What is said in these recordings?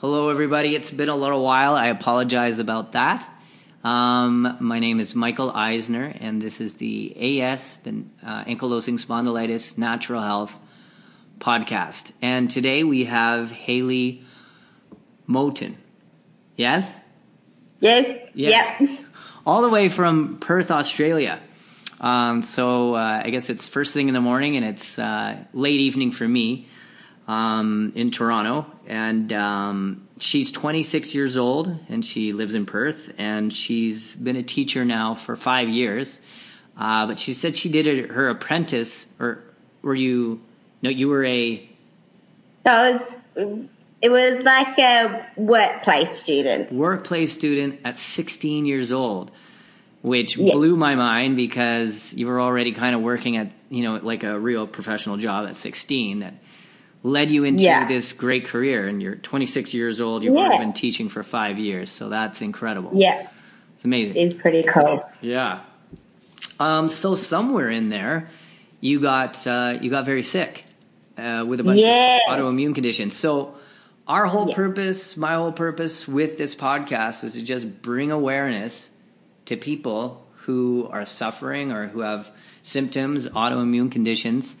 Hello, everybody. It's been a little while. I apologize about that. Um, my name is Michael Eisner, and this is the AS, the uh, Ankylosing Spondylitis Natural Health podcast. And today we have Haley Moten. Yes? Yes. Yes. Yep. All the way from Perth, Australia. Um, so uh, I guess it's first thing in the morning, and it's uh, late evening for me um, in Toronto. And um, she's 26 years old, and she lives in Perth, and she's been a teacher now for five years. Uh, but she said she did it, her apprentice, or were you? No, you were a So it was like a workplace student. workplace student at 16 years old, which Yeah. blew my mind because you were already kind of working at, you know, like a real professional job at 16 that led you into Yeah. this great career. And you're 26 years old, you've already been teaching for five years. So that's incredible. Yeah, It's amazing. it's pretty cool. Yeah. Um, so somewhere in there, you got uh, you got very sick uh, with a bunch Yeah. of autoimmune conditions. So our whole Yeah. purpose, my whole purpose with this podcast is to just bring awareness to people who are suffering or who have symptoms, autoimmune conditions,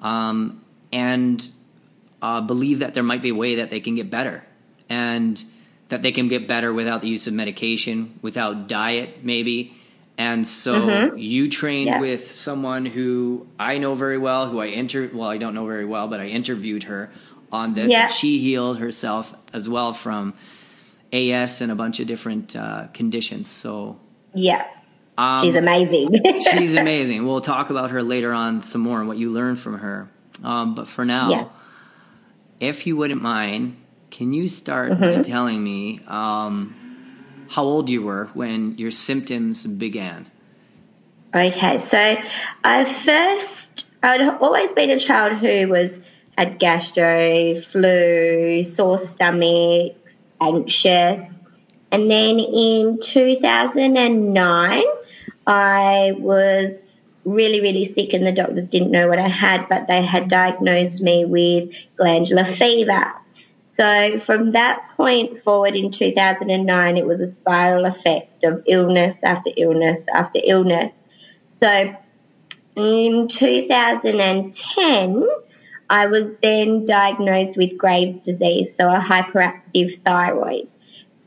um, and uh, believe that there might be a way that they can get better and that they can get better without the use of medication, without diet, maybe. And so you trained Yeah. with someone who I know very well, who I inter well, I don't know very well, but I interviewed her on this. Yeah. She healed herself as well from AS and a bunch of different uh, conditions. So Yeah, um, she's amazing. she's amazing. We'll talk about her later on some more and what you learned from her. Um, but for now, Yeah. If you wouldn't mind, can you start Mm-hmm. by telling me um, how old you were when your symptoms began? Okay, so I first, I'd always been a child who was had gastro, flu, sore stomach, anxious, and then in 2009, I was really, really sick, and the doctors didn't know what I had, but they had diagnosed me with glandular fever. So from that point forward in 2009, it was a spiral effect of illness after illness after illness. So in 2010, I was then diagnosed with Graves' disease, so a hyperactive thyroid.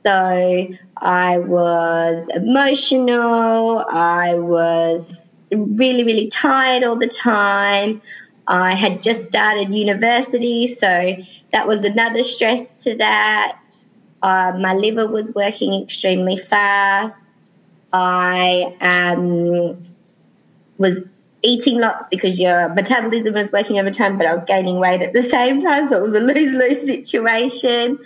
So I was emotional, I was really, really tired all the time. I had just started university, so that was another stress to that. Uh, my liver was working extremely fast. I um, was eating lots because your metabolism was working overtime, but I was gaining weight at the same time, so it was a lose lose situation.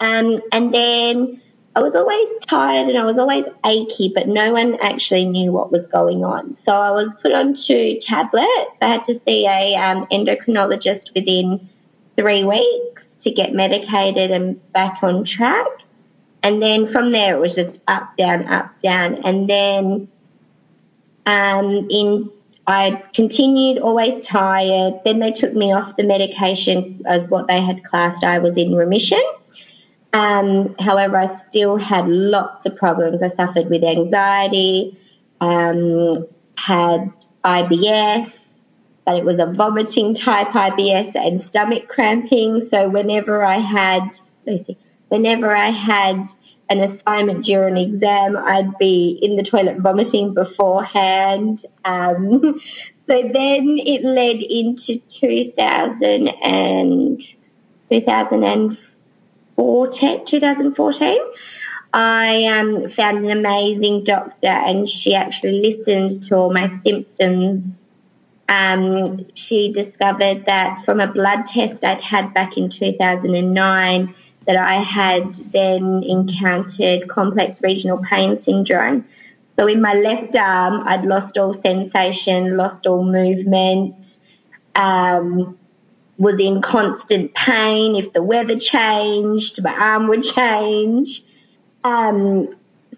Um, and then I was always tired and I was always achy, but no one actually knew what was going on. So I was put onto tablets. I had to see a um, endocrinologist within three weeks to get medicated and back on track. And then from there, it was just up, down, up, down. And then um, in I continued always tired. Then they took me off the medication as what they had classed I was in remission. Um, however, I still had lots of problems. I suffered with anxiety, um, had IBS, but it was a vomiting type IBS and stomach cramping. So whenever I had, see, whenever I had an assignment during an exam, I'd be in the toilet vomiting beforehand. Um, so then it led into 2000 and 2014, 2014. I um, found an amazing doctor and she actually listened to all my symptoms. Um, she discovered that from a blood test I'd had back in 2009 that I had then encountered complex regional pain syndrome. So in my left arm, I'd lost all sensation, lost all movement, um, was in constant pain. If the weather changed, my arm would change. Um,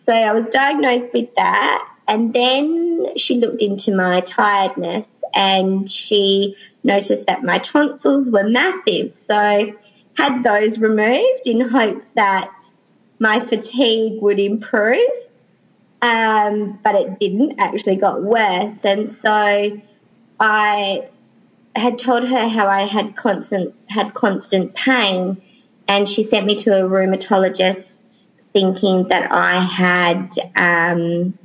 so I was diagnosed with that. And then she looked into my tiredness and she noticed that my tonsils were massive. So had those removed in hope that my fatigue would improve. Um, but it didn't, actually got worse. And so I had told her how I had constant had constant pain and she sent me to a rheumatologist thinking that I had um,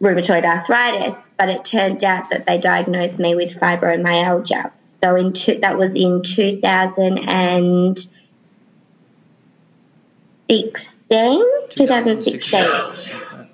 rheumatoid arthritis, but it turned out that they diagnosed me with fibromyalgia. So in two, that was in 2016. 2016.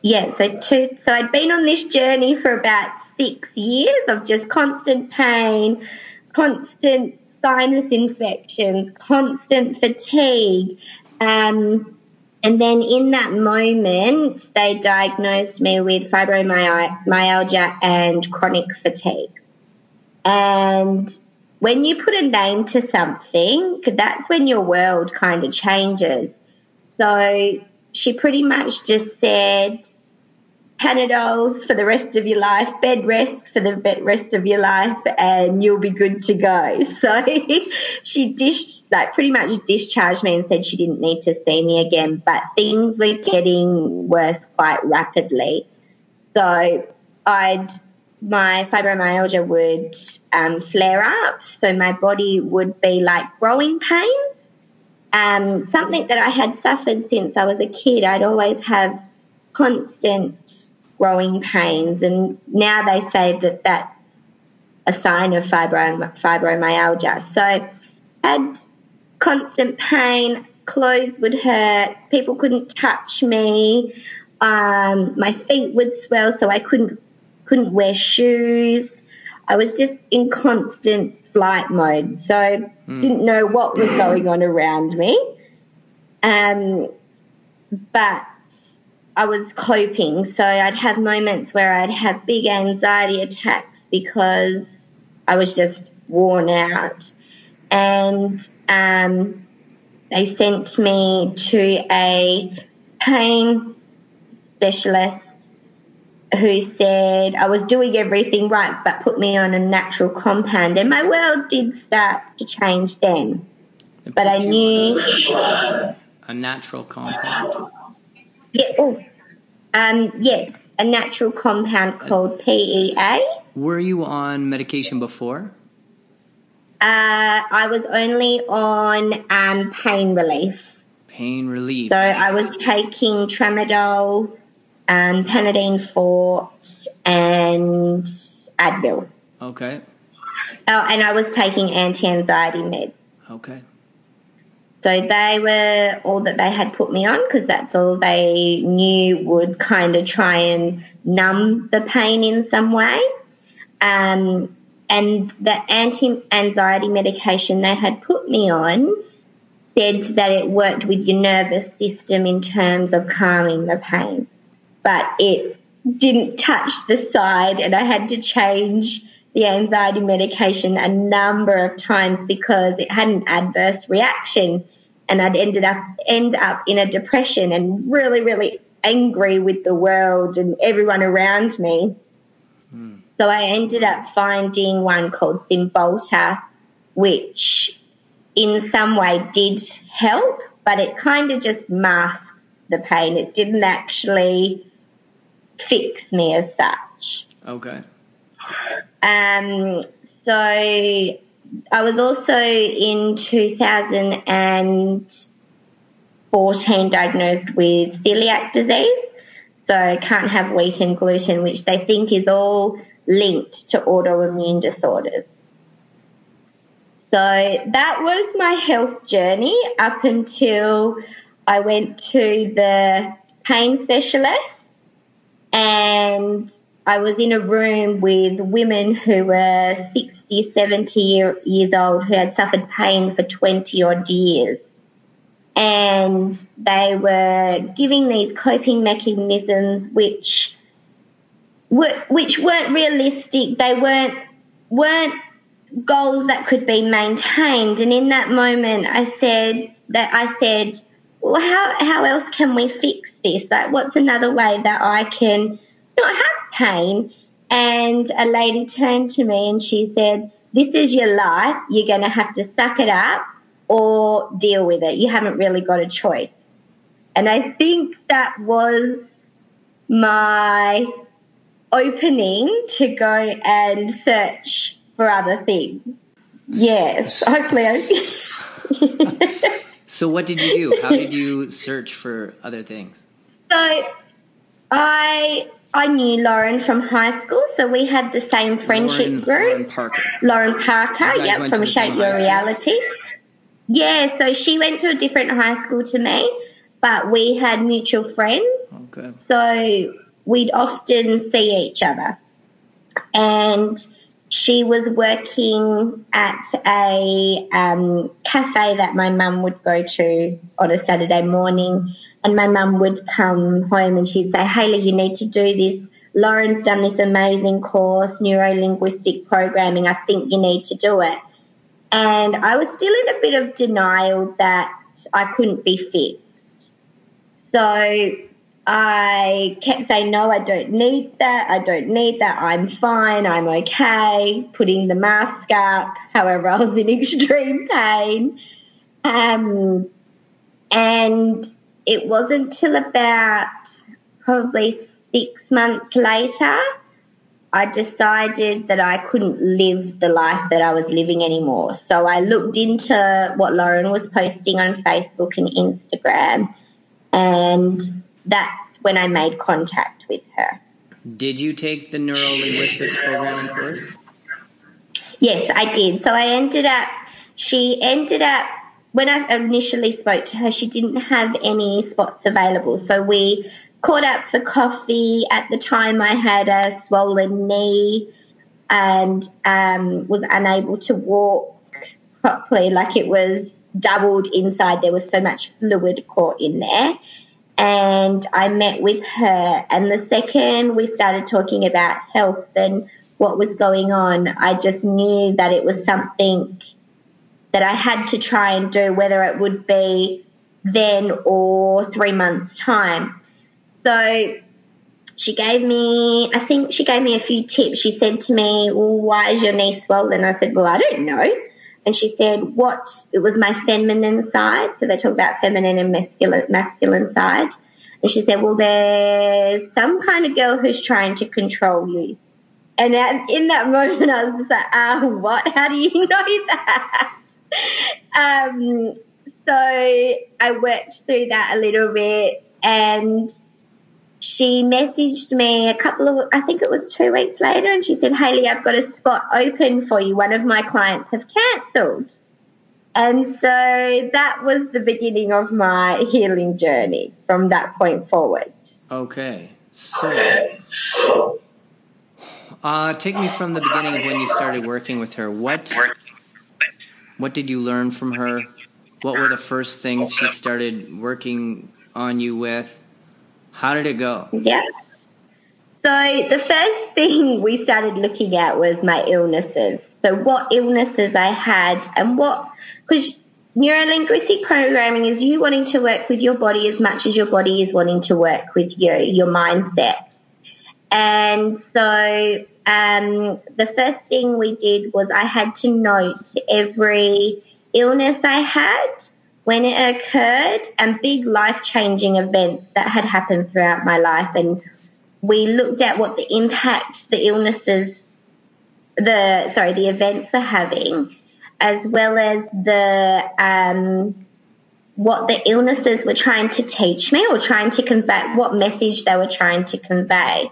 Yeah, so two, so I'd been on this journey for about six years of just constant pain, constant sinus infections, constant fatigue. Um, and then in that moment, they diagnosed me with fibromyalgia and chronic fatigue. And when you put a name to something, that's when your world kind of changes. So she pretty much just said, Panadols for the rest of your life, bed rest for the rest of your life, and you'll be good to go. So she dished, like pretty much discharged me and said she didn't need to see me again, but things were getting worse quite rapidly. So I'd, my fibromyalgia would um, flare up, so my body would be like growing pains. Um, something that I had suffered since I was a kid. I'd always have constant growing pains, and now they say that that's a sign of fibrom- fibromyalgia. So, had constant pain, clothes would hurt, people couldn't touch me, um, my feet would swell, so I couldn't couldn't wear shoes. I was just in constant flight mode, so mm. didn't know what was going on around me. Um, but I was coping. So I'd have moments where I'd have big anxiety attacks because I was just worn out. And um, they sent me to a pain specialist who said I was doing everything right but put me on a natural compound. And my world did start to change then. But I knew. A natural compound. Yeah. Oh, um, yes, a natural compound called PEA. Were you on medication before? Uh, I was only on um, pain relief. Pain relief. So I was taking tramadol, um, Panadine Forte, and Advil. Okay. Oh, and I was taking anti-anxiety meds. Okay. So they were all that they had put me on because that's all they knew would kind of try and numb the pain in some way. Um, and the anti-anxiety medication they had put me on said that it worked with your nervous system in terms of calming the pain, but it didn't touch the side, and I had to change the anxiety medication a number of times because it had an adverse reaction and I'd ended up end up in a depression and really, really angry with the world and everyone around me. Mm. So I ended up finding one called Cymbalta, which in some way did help, but it kind of just masked the pain. It didn't actually fix me as such. Okay. Um, so I was also in 2014 diagnosed with celiac disease. So can't have wheat and gluten, which they think is all linked to autoimmune disorders. So that was my health journey up until I went to the pain specialist and I was in a room with women who were 60, 70 year, years old who had suffered pain for 20 odd years. And they were giving these coping mechanisms which were, which weren't realistic. They weren't, weren't goals that could be maintained. And in that moment, I said that I said, well, how, how else can we fix this? Like, what's another way that I can not have pain. And a lady turned to me and she said, This is your life. You're going to have to suck it up or deal with it. You haven't really got a choice. And I think that was my opening to go and search for other things. Yes, hopefully I. so, what did you do? How did you search for other things? So, I I knew Lauren from high school, so we had the same friendship Lauren, group. Lauren Parker. Lauren Parker, yep, from Shape Your? Reality. Yeah, so she went to a different high school to me, but we had mutual friends, Okay. so we'd often see each other. And she was working at a um, cafe that my mum would go to on a Saturday morning. And my mum would come home and she'd say, Haley, you need to do this. Lauren's done this amazing course, neuro linguistic programming. I think you need to do it. And I was still in a bit of denial that I couldn't be fixed. So I kept saying, no, I don't need that. I don't need that. I'm fine. I'm okay. Putting the mask up. However, I was in extreme pain. Um, and it wasn't till about probably six months later, I decided that I couldn't live the life that I was living anymore. So I looked into what Lauren was posting on Facebook and Instagram, and that's when I made contact with her. Did you take the neuro linguistics programming course? Yes, I did. So I ended up, she ended up, when I initially spoke to her, she didn't have any spots available. So we caught up for coffee. At the time, I had a swollen knee and um, was unable to walk properly, like it was doubled inside. There was so much fluid caught in there. And I met with her, and the second we started talking about health and what was going on, I just knew that it was something that I had to try and do, whether it would be then or three months' time. So she gave me, I think she gave me a few tips. She said to me, well, why is your knee swollen? I said, well, I don't know. And she said, what? It was my feminine side. So they talk about feminine and masculine, masculine side. And she said, well, there's some kind of girl who's trying to control you. And at, in that moment, I was just like, ah, what? How do you know that? um, so I worked through that a little bit and she messaged me a couple of, I think it was two weeks later, and she said, Haley, I've got a spot open for you. One of my clients have cancelled. And so that was the beginning of my healing journey from that point forward. Okay. So, uh, take me from the beginning of when you started working with her. What what did you learn from her? What were the first things she started working on you with? How did it go? Yeah. So the first thing we started looking at was my illnesses. So what illnesses I had and what, because neurolinguistic programming is you wanting to work with your body as much as your body is wanting to work with you, your mindset. And so um, the first thing we did was I had to note every illness I had, when it occurred, and big life changing events that had happened throughout my life. And we looked at what the impact the illnesses, the sorry, the events were having, as well as the um, what the illnesses were trying to teach me or trying to convey, what message they were trying to convey.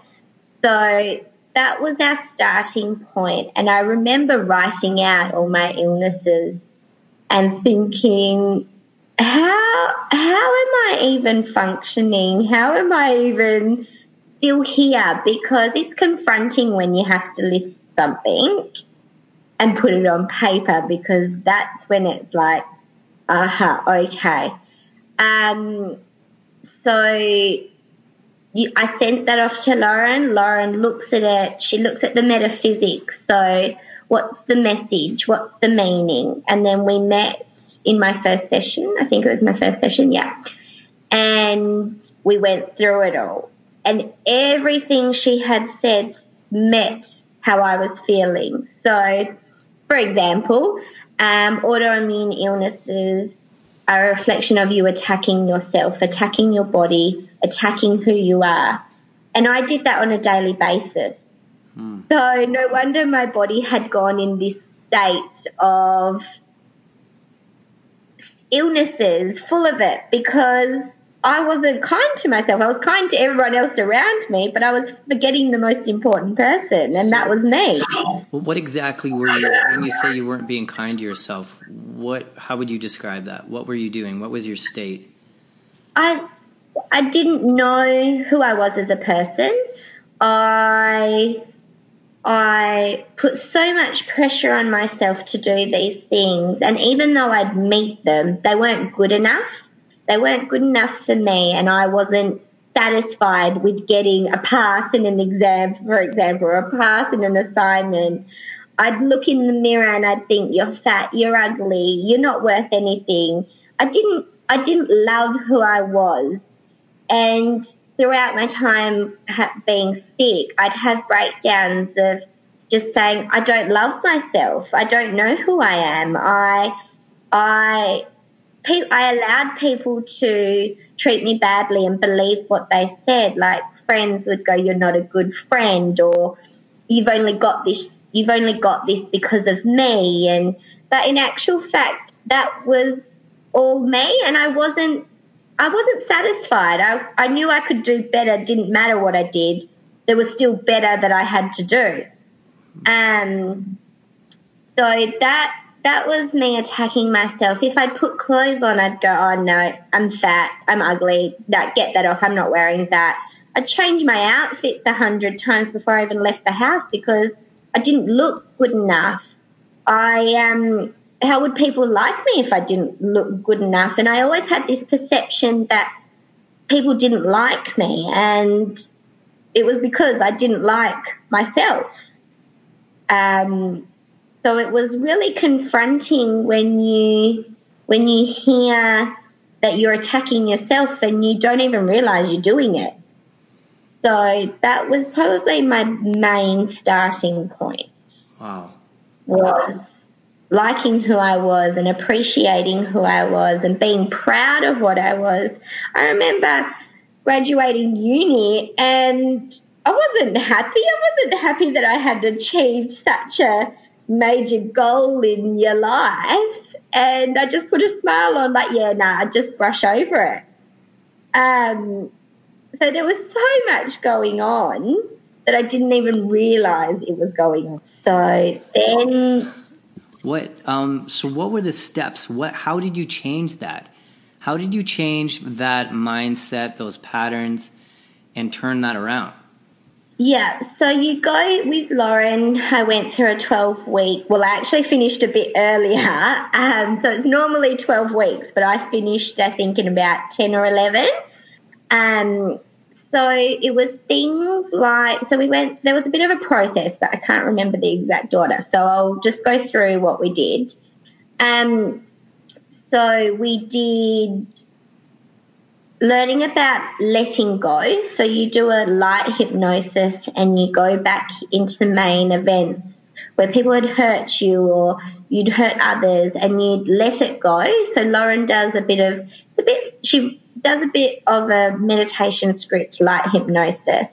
So that was our starting point. And I remember writing out all my illnesses and thinking, how how am I even functioning? How am I even still here? Because it's confronting when you have to list something and put it on paper because that's when it's like, aha, okay. Um, so I sent that off to Lauren. Lauren looks at it. She looks at the metaphysics. So what's the message? What's the meaning? And then we met in my first session. I think it was my first session. Yeah. And we went through it all. And everything she had said met how I was feeling. So, for example, Um, autoimmune illnesses are a reflection of you attacking yourself, attacking your body, attacking who you are. And I did that on a daily basis. Mm. So no wonder my body had gone in this state of illnesses, full of it, because I wasn't kind to myself. I was kind to everyone else around me, but I was forgetting the most important person, and so, that was me. Well, what exactly were you when you say you weren't being kind to yourself? What? How would you describe that? What were you doing? What was your state? I I didn't know who I was as a person. I I put so much pressure on myself to do these things, and even though I'd meet them, they weren't good enough they weren't good enough for me, and I wasn't satisfied with getting a pass in an exam, for example, or a pass in an assignment. I'd look in the mirror and I'd think, "You're fat. You're ugly. You're not worth anything." I didn't. I didn't love who I was, and throughout my time being sick, I'd have breakdowns of just saying, "I don't love myself. I don't know who I am. I, I I allowed people to treat me badly and believe what they said. Like friends would go, "You're not a good friend," or "You've only got this. You've only got this because of me." And but in actual fact, that was all me, and I wasn't. I wasn't satisfied. I, I knew I could do better. Didn't matter what I did. There was still better that I had to do. Um, so that that was me attacking myself. If I'd put clothes on, I'd go, oh no, I'm fat, I'm ugly, that get that off, I'm not wearing that. I'd change my outfits a hundred times before I even left the house because I didn't look good enough. I um how would people like me if I didn't look good enough? And I always had this perception that people didn't like me and it was because I didn't like myself. Um, so it was really confronting when you when you hear that you're attacking yourself and you don't even realize you're doing it. So that was probably my main starting point. Wow. Was liking who I was and appreciating who I was and being proud of what I was. I remember graduating uni and I wasn't happy. I wasn't happy that I had achieved such a major goal in your life. And I just put a smile on, like, yeah, nah, I just brush over it. Um, so there was so much going on that I didn't even realize it was going on. So then. What, um, so what were the steps? What, how did you change that? How did you change that mindset, those patterns, and turn that around? Yeah, so you go with Lauren. I went through a 12 week, well, I actually finished a bit earlier. Um, so it's normally 12 weeks, but I finished, I think, in about 10 or 11. Um, so it was things like, so we went, there was a bit of a process, but I can't remember the exact order. So I'll just go through what we did. Um, so we did learning about letting go. So you do a light hypnosis and you go back into the main event where people had hurt you or you'd hurt others and you'd let it go. So Lauren does a bit of a bit she does a bit of a meditation script light hypnosis.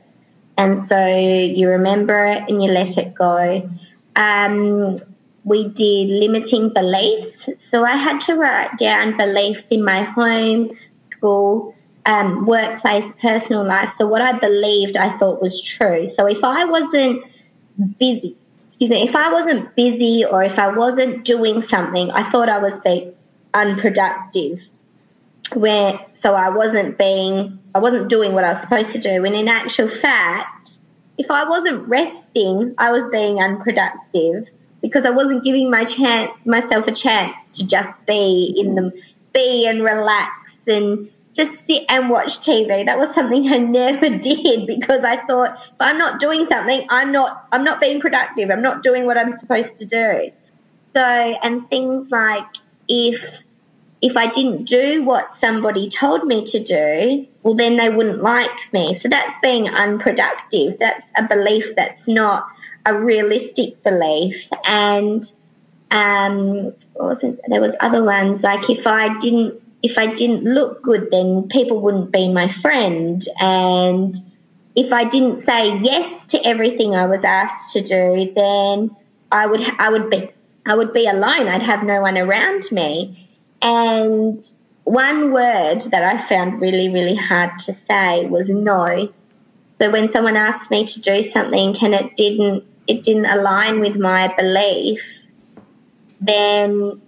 And so you remember it and you let it go. Um, we did limiting beliefs. So I had to write down beliefs in my home, school, um, workplace, personal life. So what I believed, I thought was true. So if I wasn't busy, excuse me, if I wasn't busy or if I wasn't doing something, I thought I was being unproductive. Where so I wasn't being, I wasn't doing what I was supposed to do. And in actual fact, if I wasn't resting, I was being unproductive because I wasn't giving my chance, myself a chance to just be in the, be and relax and just sit and watch TV. That was something I never did because I thought if I'm not doing something, I'm not I'm not being productive. I'm not doing what I'm supposed to do. So and things like if if I didn't do what somebody told me to do, well then they wouldn't like me. So that's being unproductive. That's a belief that's not a realistic belief and Um, there was other ones like if I didn't if I didn't look good, then people wouldn't be my friend, and if I didn't say yes to everything I was asked to do, then I would I would be I would be alone. I'd have no one around me. And one word that I found really really hard to say was no. So when someone asked me to do something and it didn't it didn't align with my belief, then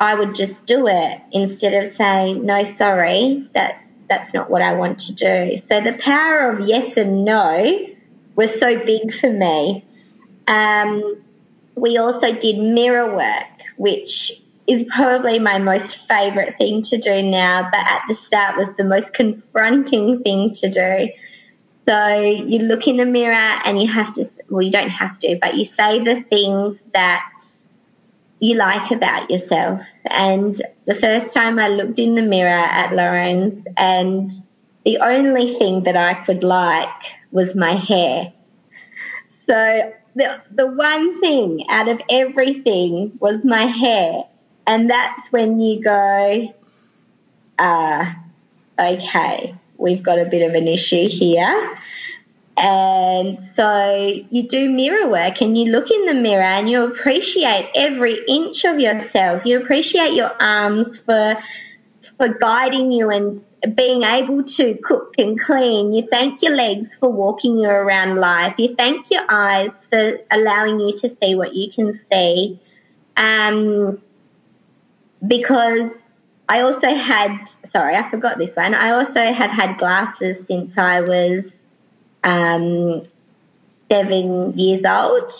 I would just do it instead of saying no sorry that that's not what I want to do. So the power of yes and no was so big for me. Um, we also did mirror work, which is probably my most favourite thing to do now, but at the start was the most confronting thing to do. So you look in the mirror and you have to, well, you don't have to, but you say the things that you like about yourself. And the first time I looked in the mirror at Lauren's, and the only thing that I could like was my hair. So the, the one thing out of everything was my hair. And that's when you go, uh, okay, we've got a bit of an issue here. And so you do mirror work and you look in the mirror and you appreciate every inch of yourself. You appreciate your arms for, for guiding you and being able to cook and clean. You thank your legs for walking you around life. You thank your eyes for allowing you to see what you can see. Um, because I also had, sorry, I forgot this one. I also have had glasses since I was um, seven years old.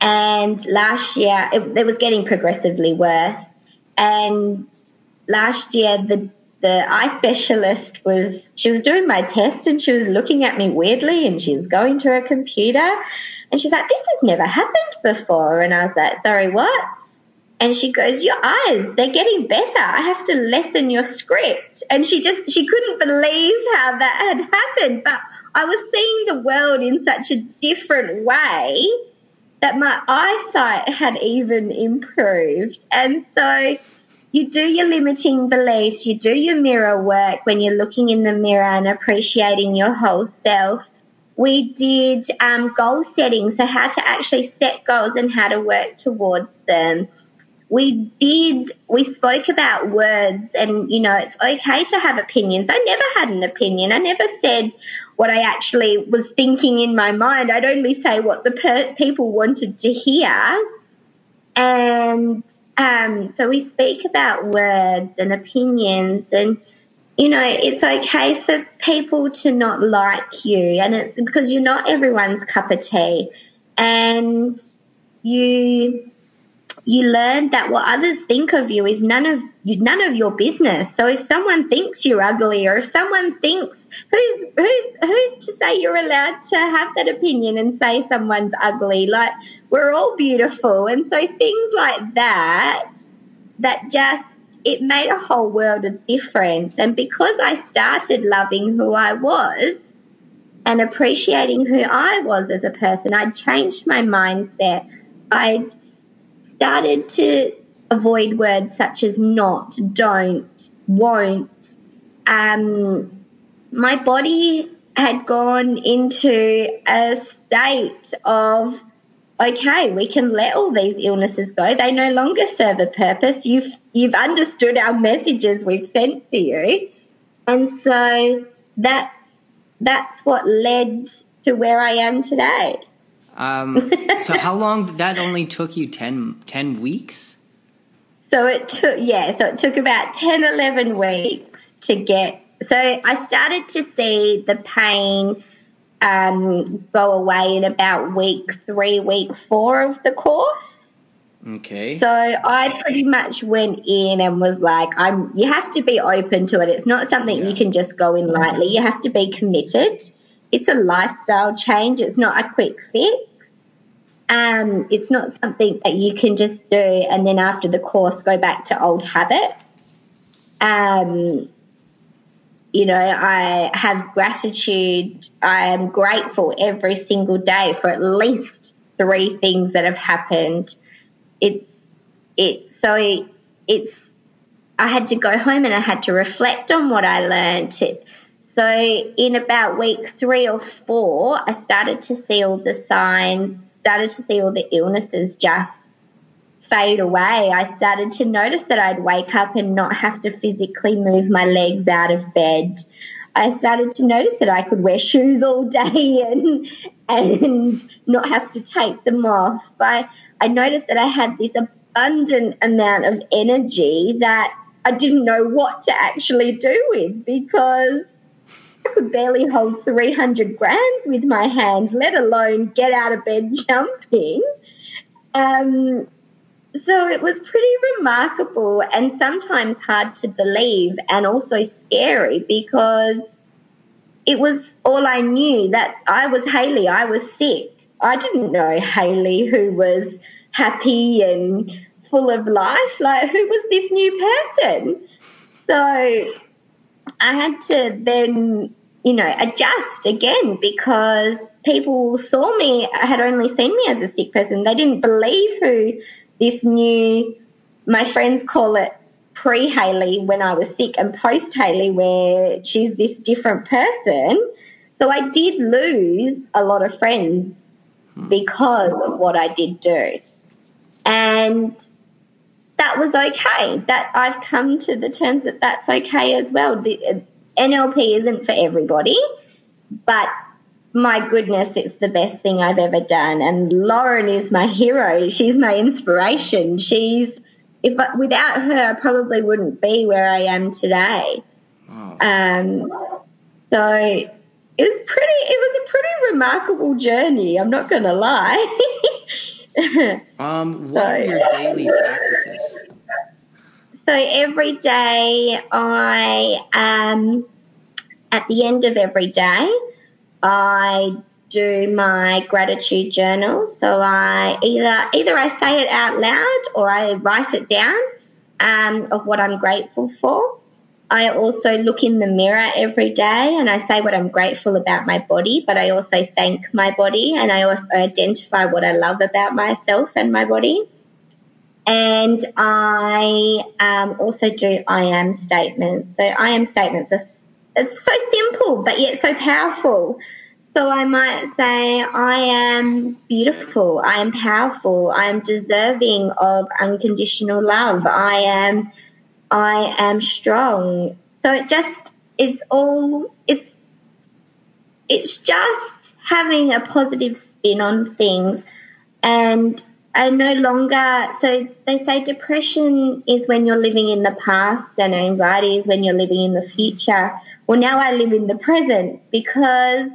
And last year, it, it was getting progressively worse. And last year, the the eye specialist was she was doing my test and she was looking at me weirdly and she was going to her computer and she's like this has never happened before and i was like sorry what and she goes your eyes they're getting better i have to lessen your script and she just she couldn't believe how that had happened but I was seeing the world in such a different way that my eyesight had even improved. And so you do your limiting beliefs, you do your mirror work when you're looking in the mirror and appreciating your whole self. We did um, goal setting, so how to actually set goals and how to work towards them. We did, we spoke about words and, you know, it's okay to have opinions. I never had an opinion. I never said, what I actually was thinking in my mind. I'd only say what the per- people wanted to hear. And um, so we speak about words and opinions and you know, it's okay for people to not like you, and it's because you're not everyone's cup of tea, and you you learn that what others think of you is none of none of your business. So if someone thinks you're ugly, or if someone thinks who's who's who's to say you're allowed to have that opinion and say someone's ugly? Like we're all beautiful, and so things like that that just it made a whole world of difference. And because I started loving who I was and appreciating who I was as a person, I changed my mindset. I started to avoid words such as not, don't, won't. Um, my body had gone into a state of okay, we can let all these illnesses go. They no longer serve a purpose. You've you've understood our messages we've sent to you. And so that that's what led to where I am today. Um, so how long that only took you 10, 10 weeks? So it took yeah, so it took about 10 11 weeks to get so I started to see the pain um, go away in about week three, week four of the course. Okay. So I pretty much went in and was like, I'm. You have to be open to it. It's not something yeah. you can just go in lightly. You have to be committed. It's a lifestyle change. It's not a quick fix. Um, it's not something that you can just do and then after the course go back to old habit. Um, you know, I have gratitude. I am grateful every single day for at least three things that have happened. It's it so it, it's I had to go home and I had to reflect on what I learned. So in about week three or four, I started to see all the signs, started to see all the illnesses just fade away. I started to notice that I'd wake up and not have to physically move my legs out of bed. I started to notice that I could wear shoes all day and and not have to take them off. I, I noticed that I had this abundant amount of energy that I didn't know what to actually do with because I could barely hold 300 grams with my hand, let alone get out of bed jumping. Um, so it was pretty remarkable and sometimes hard to believe and also scary because it was all I knew that I was Haley, I was sick. I didn't know Haley who was happy and full of life. Like, who was this new person? So I had to then, you know, adjust again because people saw me, had only seen me as a sick person. They didn't believe who this new, my friends call it pre Haley when I was sick and post Haley where she's this different person. So I did lose a lot of friends because of what I did do. And that was okay. That I've come to the terms that that's okay as well. The uh, NLP isn't for everybody, but my goodness, it's the best thing I've ever done. And Lauren is my hero. She's my inspiration. She's if without her, I probably wouldn't be where I am today. Oh. Um, so it was pretty. It was a pretty remarkable journey. I'm not going to lie. um, what so, are your daily practices? So every day, I um, at the end of every day, I do my gratitude journal. So I either either I say it out loud or I write it down um, of what I'm grateful for. I also look in the mirror every day and I say what I'm grateful about my body, but I also thank my body and I also identify what I love about myself and my body. And I um, also do I am statements. So I am statements are it's so simple but yet so powerful. So I might say, I am beautiful. I am powerful. I am deserving of unconditional love. I am I am strong. So it just, it's all, it's, it's just having a positive spin on things. And I no longer, so they say depression is when you're living in the past and anxiety is when you're living in the future. Well, now I live in the present because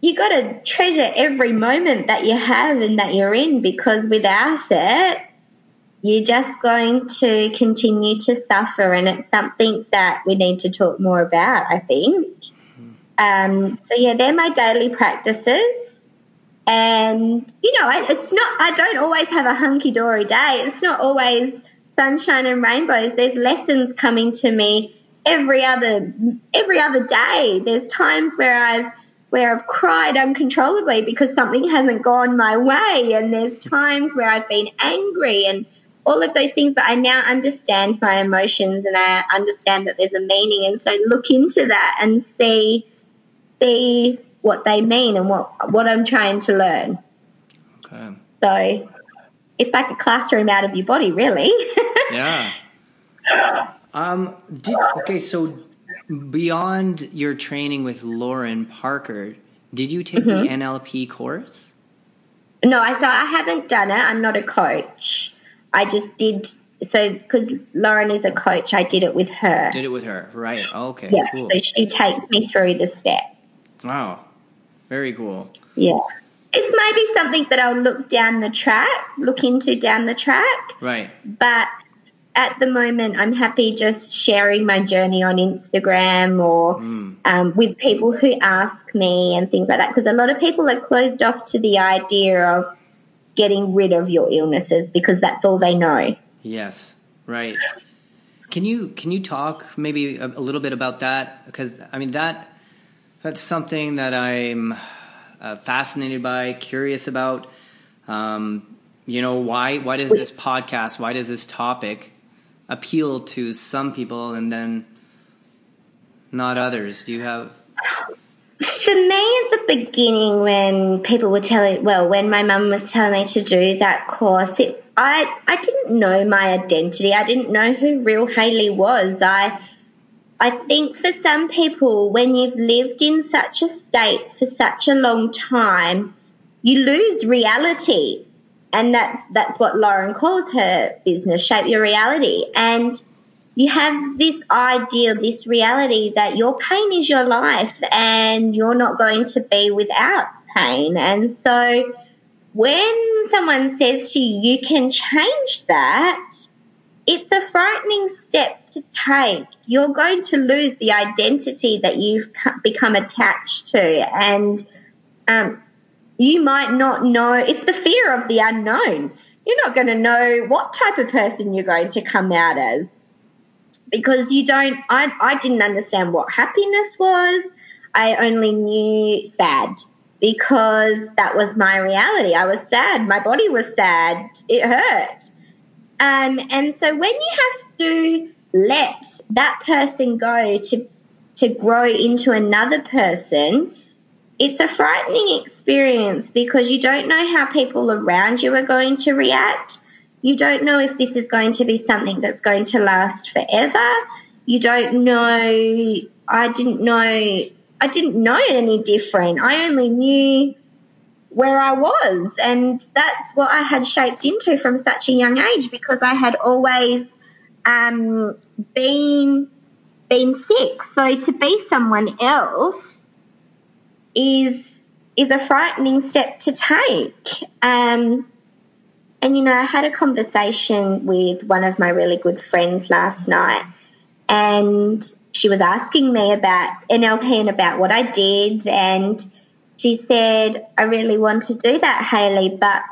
you got to treasure every moment that you have and that you're in because without it, you're just going to continue to suffer. And it's something that we need to talk more about, I think. Um, so, yeah, they're my daily practices. And, you know, it's not, I don't always have a hunky dory day. It's not always sunshine and rainbows. There's lessons coming to me every other, every other day. There's times where I've, where I've cried uncontrollably because something hasn't gone my way. And there's times where I've been angry and all of those things, but I now understand my emotions and I understand that there's a meaning. And so look into that and see, see what they mean and what, what I'm trying to learn. Okay. So it's like a classroom out of your body, really. yeah. Um, did, okay, so beyond your training with Lauren Parker, did you take mm-hmm. the NLP course? No, I so I haven't done it. I'm not a coach. I just did so because Lauren is a coach. I did it with her. Did it with her, right? Okay, yeah. Cool. So she takes me through the steps. Wow, very cool. Yeah, it's maybe something that I'll look down the track, look into down the track. Right. But at the moment, I'm happy just sharing my journey on Instagram or mm. um, with people who ask me and things like that. Because a lot of people are closed off to the idea of getting rid of your illnesses because that's all they know. Yes, right. Can you can you talk maybe a, a little bit about that? Because I mean that that's something that I'm uh, fascinated by, curious about. Um, you know, why why does this podcast, why does this topic appeal to some people and then not others? Do you have for me at the beginning when people were telling well when my mum was telling me to do that course it, i i didn't know my identity. I didn't know who real haley was. I i think for some people when you've lived in such a state for such a long time you lose reality. And that's that's what lauren calls her business shape your reality. And you have this idea, this reality that your pain is your life and you're not going to be without pain. And so when someone says to you, you can change that, it's a frightening step to take. You're going to lose the identity that you've become attached to. And um, you might not know, it's the fear of the unknown. You're not going to know what type of person you're going to come out as because you don't, I, I didn't understand what happiness was. I only knew sad because that was my reality. I was sad. My body was sad. It hurt. Um, and so when you have to let that person go to, to grow into another person, it's a frightening experience because you don't know how people around you are going to react you don't know if this is going to be something that's going to last forever. You don't know. I didn't know. I didn't know any different. I only knew where I was, and that's what I had shaped into from such a young age because I had always um, been been sick. So to be someone else is is a frightening step to take. Um, and you know, I had a conversation with one of my really good friends last night, and she was asking me about NLP and about what I did, and she said, I really want to do that, Haley, but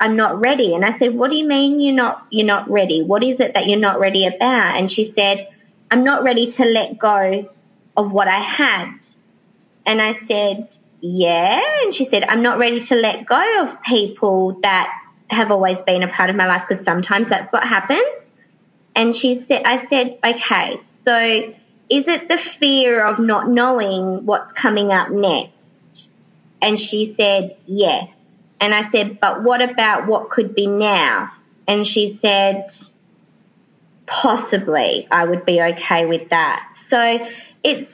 I'm not ready. And I said, What do you mean you're not you're not ready? What is it that you're not ready about? And she said, I'm not ready to let go of what I had. And I said, Yeah. And she said, I'm not ready to let go of people that have always been a part of my life because sometimes that's what happens. And she said, I said, okay, so is it the fear of not knowing what's coming up next? And she said, yes. And I said, but what about what could be now? And she said, possibly I would be okay with that. So it's,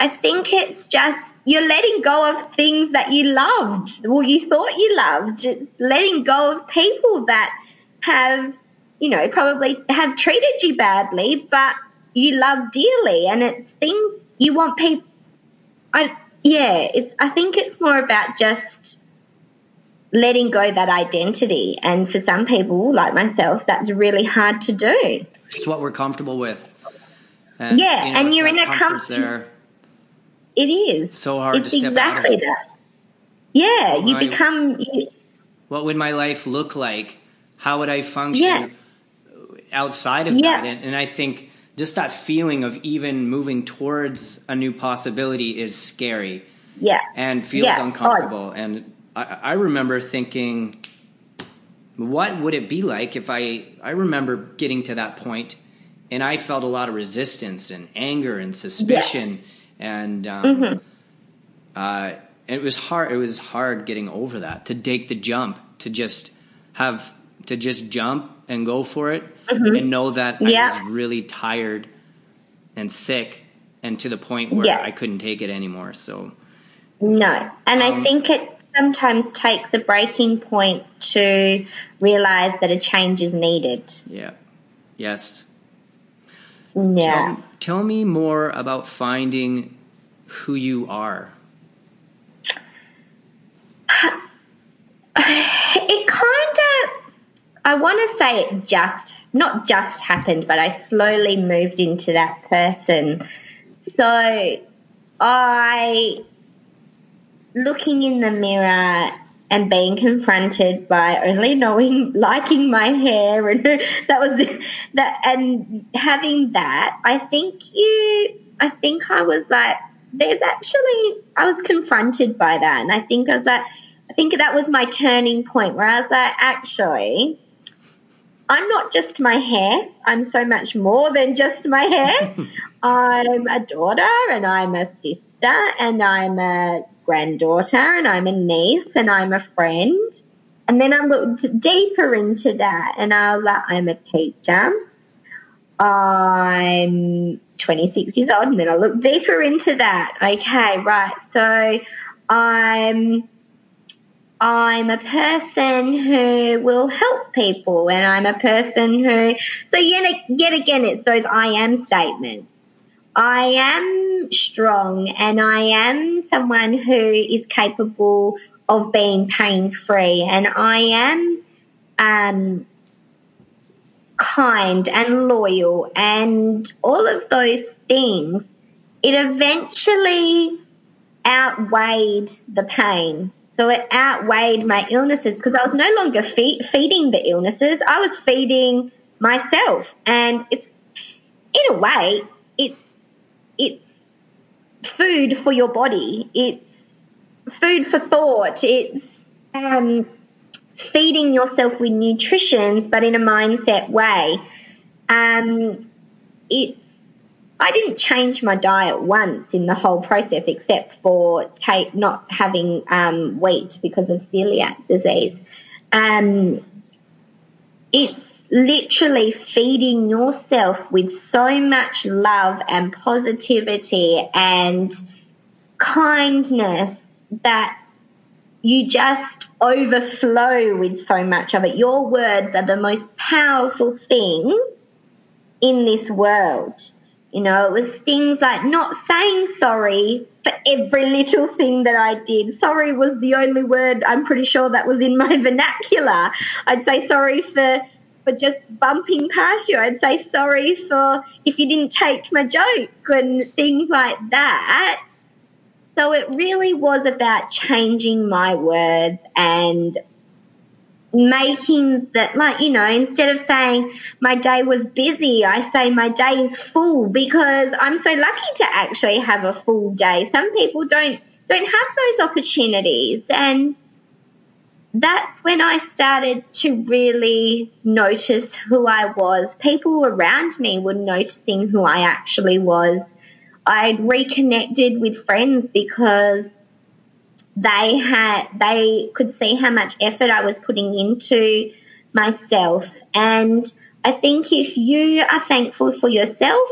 I think it's just you're letting go of things that you loved, or you thought you loved. It's letting go of people that have, you know, probably have treated you badly, but you love dearly, and it's things you want people. I yeah, it's. I think it's more about just letting go that identity, and for some people, like myself, that's really hard to do. It's what we're comfortable with. And, yeah, you know, and you're in a comfort there it is. So hard it's to step exactly out of. that. Yeah, you I, become. You, what would my life look like? How would I function yeah. outside of yeah. that? And, and I think just that feeling of even moving towards a new possibility is scary. Yeah. And feels yeah. uncomfortable. And I, I remember thinking, what would it be like if I, I remember getting to that point and I felt a lot of resistance and anger and suspicion. Yeah and um, mm-hmm. uh, it was hard. It was hard getting over that to take the jump to just have to just jump and go for it mm-hmm. and know that yeah. I was really tired and sick and to the point where yeah. I couldn't take it anymore. So no, and um, I think it sometimes takes a breaking point to realize that a change is needed. Yeah. Yes. Yeah. Tell, tell me more about finding who you are. It kind of, I want to say it just, not just happened, but I slowly moved into that person. So I, looking in the mirror and being confronted by only knowing liking my hair and that was that and having that i think you i think i was like there's actually i was confronted by that and i think i was like i think that was my turning point where I was like, actually, I'm not just my hair. I'm so much more than just my hair. I'm a daughter and I'm a sister and I'm a granddaughter and I'm a niece and I'm a friend. And then I looked deeper into that and I'm a teacher. I'm 26 years old and then I looked deeper into that. Okay, right. So I'm I'm a person who will help people and I'm a person who, so yet again, it's those I am statements. I am strong and I am someone who is capable of being pain free and I am, um, kind and loyal and all of those things. It eventually outweighed the pain so it outweighed my illnesses because I was no longer feed, feeding the illnesses. I was feeding myself. And it's, in a way, food for your body. It's food for thought. It's, um, feeding yourself with nutrition, but in a mindset way. Um, it's I didn't change my diet once in the whole process, except for take, not having um, wheat because of celiac disease. Um, it's literally feeding yourself with so much love and positivity and kindness that you just overflow with so much of it. Your words are the most powerful thing in this world. You know, it was things like not saying sorry for every little thing that I did. Sorry was the only word I'm pretty sure that was in my vernacular. I'd say sorry for for just bumping past you. I'd say sorry for if you didn't take my joke and things like that. So it really was about changing my words and making that like you know instead of saying my day was busy i say my day is full because i'm so lucky to actually have a full day some people don't don't have those opportunities and that's when i started to really notice who i was. People around me were noticing who i actually was. I'd reconnected with friends because they had they could see how much effort I was putting into myself. And I think if you are thankful for yourself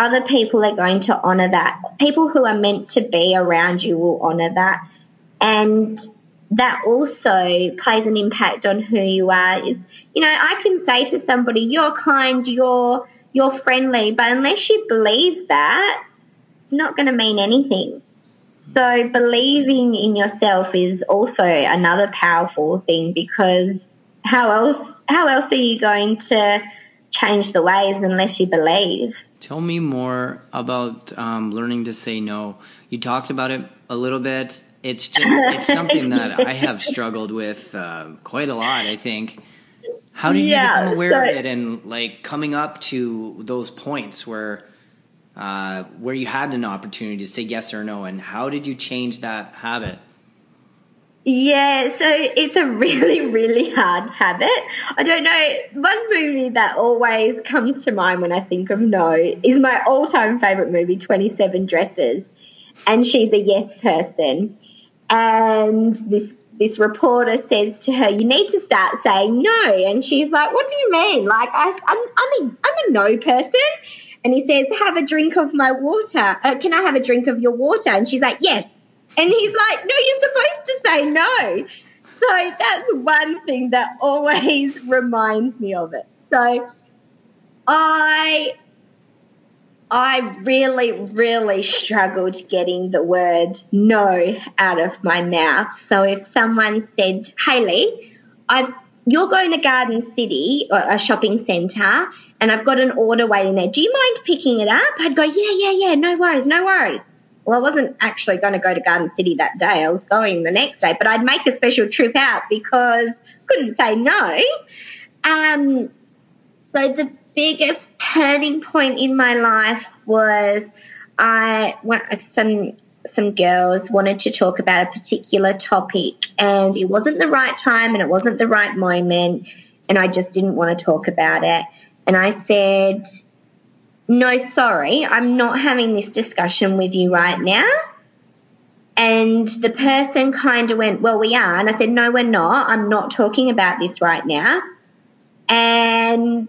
other people are going to honor that. People who are meant to be around you will honor that. And that also plays an impact on who you are you know I can say to somebody you're kind you're you're friendly but unless you believe that it's not going to mean anything so believing in yourself is also another powerful thing because how else how else are you going to change the ways unless you believe? Tell me more about um, learning to say no. You talked about it a little bit. It's just it's something that I have struggled with uh, quite a lot. I think. How did yeah, you become aware so, of it and like coming up to those points where uh, where you had an opportunity to say yes or no, and how did you change that habit? Yeah, so it's a really, really hard habit. I don't know. One movie that always comes to mind when I think of no is my all time favourite movie, 27 Dresses. And she's a yes person. And this this reporter says to her, "You need to start saying no." And she's like, "What do you mean? Like I, I'm I'm a I'm a no person." and he says, "Have a drink of my water. Uh, can I have a drink of your water?" And she's like, "Yes." And he's like, "No, you're supposed to say no." So that's one thing that always reminds me of it. So I I really, really struggled getting the word no out of my mouth. So if someone said, Hayley, I've you're going to Garden City, a shopping centre, and I've got an order waiting there. Do you mind picking it up? I'd go, yeah, yeah, yeah, no worries, no worries. Well, I wasn't actually going to go to Garden City that day. I was going the next day, but I'd make a special trip out because couldn't say no. Um, so the biggest turning point in my life was I went some some girls wanted to talk about a particular topic, and it wasn't the right time and it wasn't the right moment, and I just didn't want to talk about it. And I said, No, sorry, I'm not having this discussion with you right now. And the person kind of went, Well, we are. And I said, No, we're not. I'm not talking about this right now. And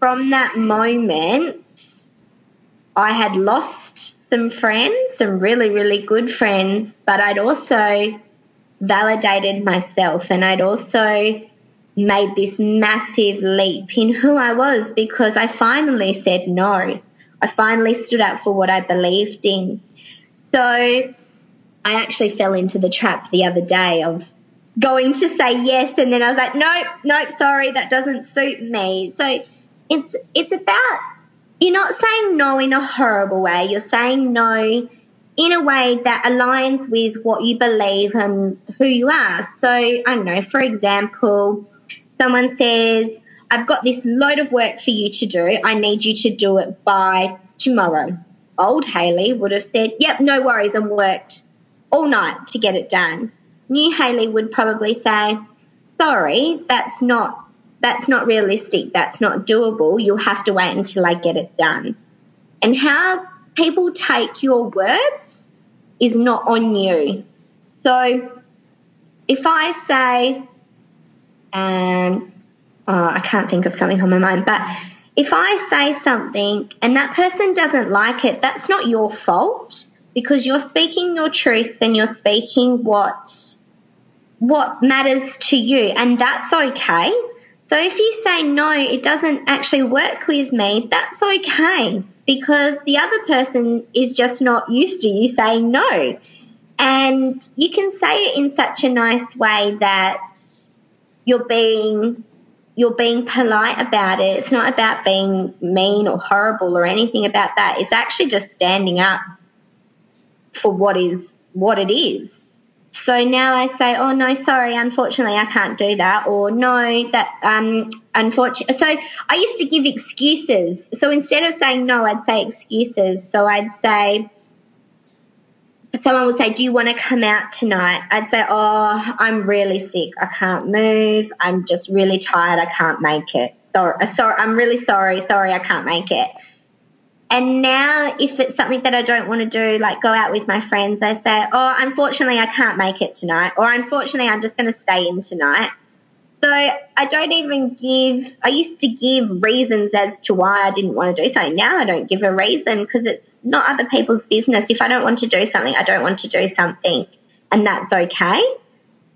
from that moment, I had lost some friends, some really, really good friends, but I'd also validated myself and I'd also made this massive leap in who I was because I finally said no. I finally stood up for what I believed in. So I actually fell into the trap the other day of going to say yes and then I was like, nope, nope, sorry, that doesn't suit me. So it's it's about you're not saying no in a horrible way. You're saying no in a way that aligns with what you believe and who you are. So I don't know, for example, someone says, I've got this load of work for you to do. I need you to do it by tomorrow. Old Haley would have said, Yep, no worries, and worked all night to get it done. New Haley would probably say, Sorry, that's not that's not realistic, that's not doable. You'll have to wait until I get it done. And how people take your words is not on you. So if I say, um, oh, I can't think of something on my mind, but if I say something and that person doesn't like it, that's not your fault because you're speaking your truth and you're speaking what what matters to you and that's okay. So if you say no, it doesn't actually work with me, that's okay because the other person is just not used to you saying no. And you can say it in such a nice way that you're being you're being polite about it. It's not about being mean or horrible or anything about that. It's actually just standing up for what is what it is. So now I say, oh no, sorry, unfortunately I can't do that, or no, that um, unfortunately. So I used to give excuses. So instead of saying no, I'd say excuses. So I'd say, someone would say, do you want to come out tonight? I'd say, oh, I'm really sick, I can't move, I'm just really tired, I can't make it. Sorry, sorry, I'm really sorry, sorry, I can't make it. And now, if it's something that I don't want to do, like go out with my friends, I say, oh, unfortunately, I can't make it tonight, or unfortunately, I'm just going to stay in tonight. So I don't even give, I used to give reasons as to why I didn't want to do something. Now I don't give a reason because it's not other people's business. If I don't want to do something, I don't want to do something, and that's okay.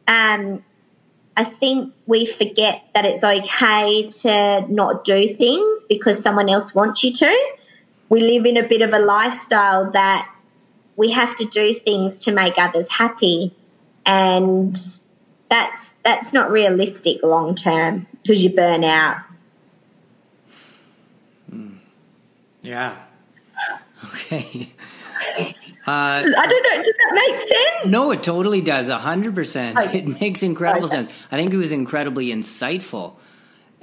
Um, I think we forget that it's okay to not do things because someone else wants you to we live in a bit of a lifestyle that we have to do things to make others happy and that's that's not realistic long term because you burn out hmm. yeah okay uh, I don't know. Does that make sense? No, it totally does. A hundred percent. It makes incredible okay. sense. I think it was incredibly insightful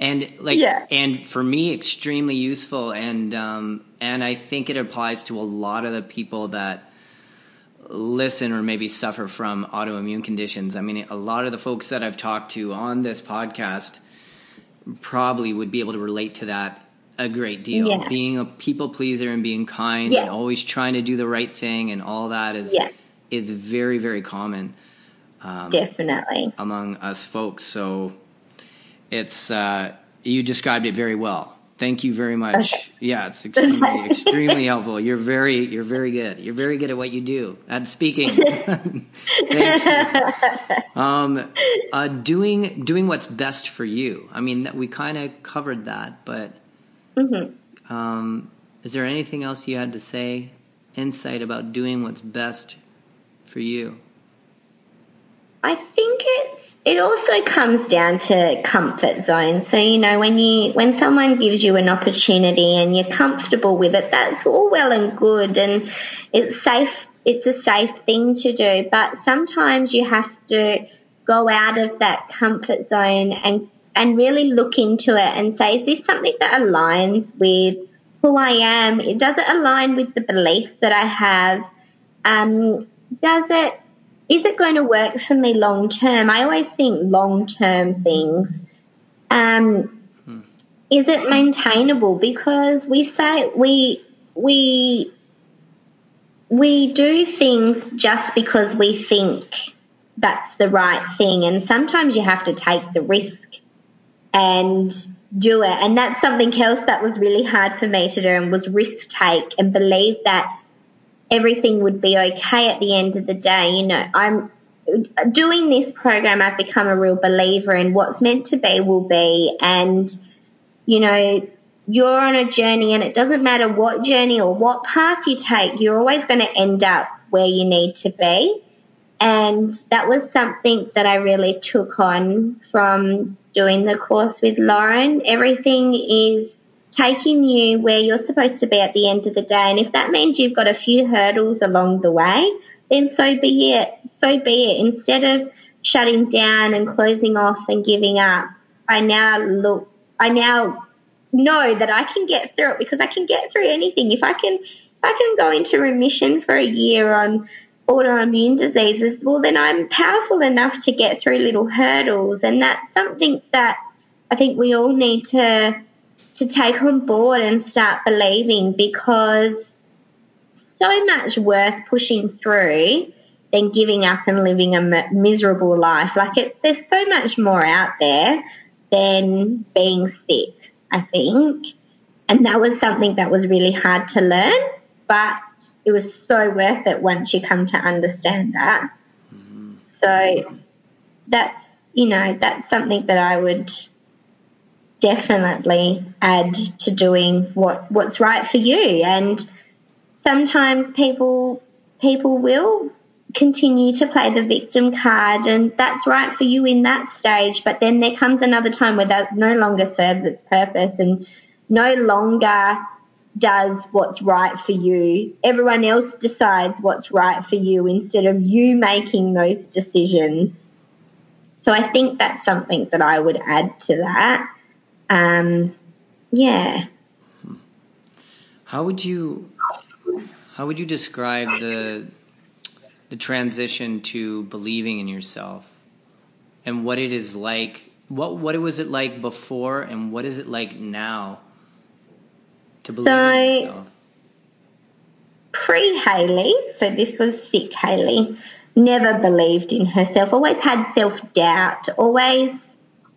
and like yeah. and for me extremely useful and um and I think it applies to a lot of the people that listen or maybe suffer from autoimmune conditions. I mean, a lot of the folks that I've talked to on this podcast probably would be able to relate to that a great deal. Yeah. Being a people pleaser and being kind yeah. and always trying to do the right thing and all that is is very very common. Um, Definitely among us folks. So it's uh, you described it very well. Thank you very much. Okay. Yeah, it's extremely extremely helpful. You're very you're very good. You're very good at what you do at speaking. Thank you. Um, uh, doing doing what's best for you. I mean, we kind of covered that, but mm-hmm. um, is there anything else you had to say? Insight about doing what's best for you. I think it's it also comes down to comfort zone. So, you know, when you, when someone gives you an opportunity and you're comfortable with it, that's all well and good and it's safe, it's a safe thing to do. But sometimes you have to go out of that comfort zone and, and really look into it and say, is this something that aligns with who I am? Does it align with the beliefs that I have? um, does it is it going to work for me long term? I always think long term things. Um, hmm. Is it maintainable? Because we say we we we do things just because we think that's the right thing, and sometimes you have to take the risk and do it. And that's something else that was really hard for me to do and was risk take and believe that everything would be okay at the end of the day. You know, I'm doing this program, I've become a real believer in what's meant to be will be. And, you know, you're on a journey and it doesn't matter what journey or what path you take, you're always going to end up where you need to be. And that was something that I really took on from doing the course with Lauren. Everything is taking you where you're supposed to be at the end of the day. And if that means you've got a few hurdles along the way, then so be it. So be it. Instead of shutting down and closing off and giving up, I now look, I now know that I can get through it because I can get through anything. If I can, if I can go into remission for a year on autoimmune diseases, well, then I'm powerful enough to get through little hurdles. And that's something that I think we all need to, to take on board and start believing because so much worth pushing through than giving up and living a miserable life. Like it, there's so much more out there than being sick, I think. And that was something that was really hard to learn, but it was so worth it once you come to understand that. Mm-hmm. So that's, you know, that's something that I would definitely add to doing what, what's right for you. And sometimes people, people will continue to play the victim card and that's right for you in that stage. But then there comes another time where that no longer serves its purpose and no longer does what's right for you. Everyone else decides what's right for you instead of you making those decisions. So I think that's something that I would add to that. Um, yeah. How would you how would you describe the the transition to believing in yourself and what it is like? What what was it like before and what is it like now? to believe so, in yourself? Pre Haley, so this was sick Haley, never believed in herself, always had self doubt, always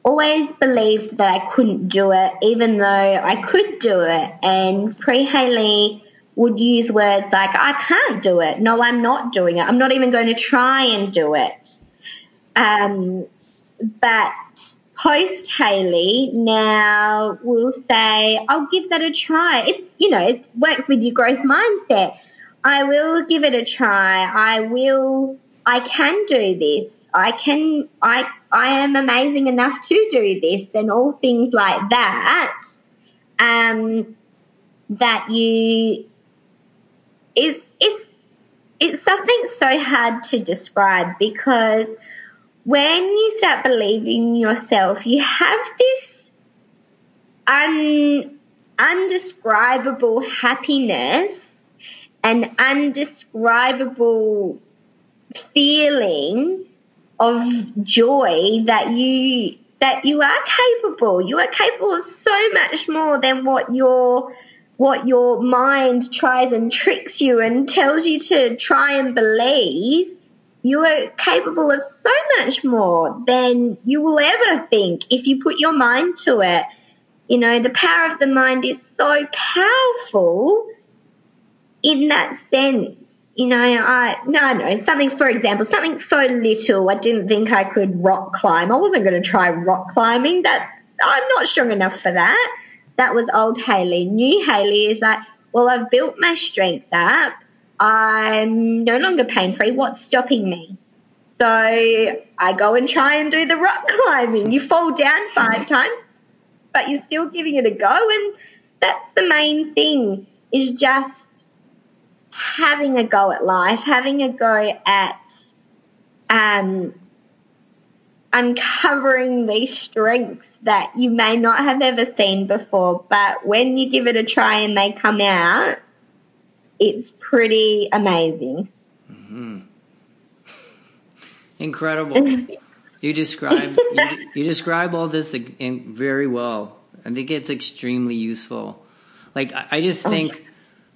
always believed that I couldn't do it, even though I could do it. And pre Haley would use words like, I can't do it. No, I'm not doing it. I'm not even going to try and do it. Um, but post Haley now will say, I'll give that a try. It, you know, it works with your growth mindset. I will give it a try. I will, I can do this. I can, I, I am amazing enough to do this and all things like that. Um, that you, is, it's, it's something so hard to describe because when you start believing yourself, you have this un, undescribable happiness and undescribable feeling of joy that you that you are capable. You are capable of so much more than what your what your mind tries and tricks you and tells you to try and believe you are capable of so much more than you will ever think if you put your mind to it. You know, the power of the mind is so powerful in that sense. You know, I no, no, something for example, something so little I didn't think I could rock climb. I wasn't going to try rock climbing. That I'm not strong enough for that. That was old Haley. New Haley is like, well, I've built my strength up. I'm no longer pain free. What's stopping me? So I go and try and do the rock climbing. You fall down five times, but you're still giving it a go. And that's the main thing is just having a go at life, having a go at um, uncovering these strengths that you may not have ever seen before. But when you give it a try and they come out, it's pretty amazing. Mm. Incredible. you describe you, you, describe all this very well. I think it's extremely useful. Like I, I just think oh.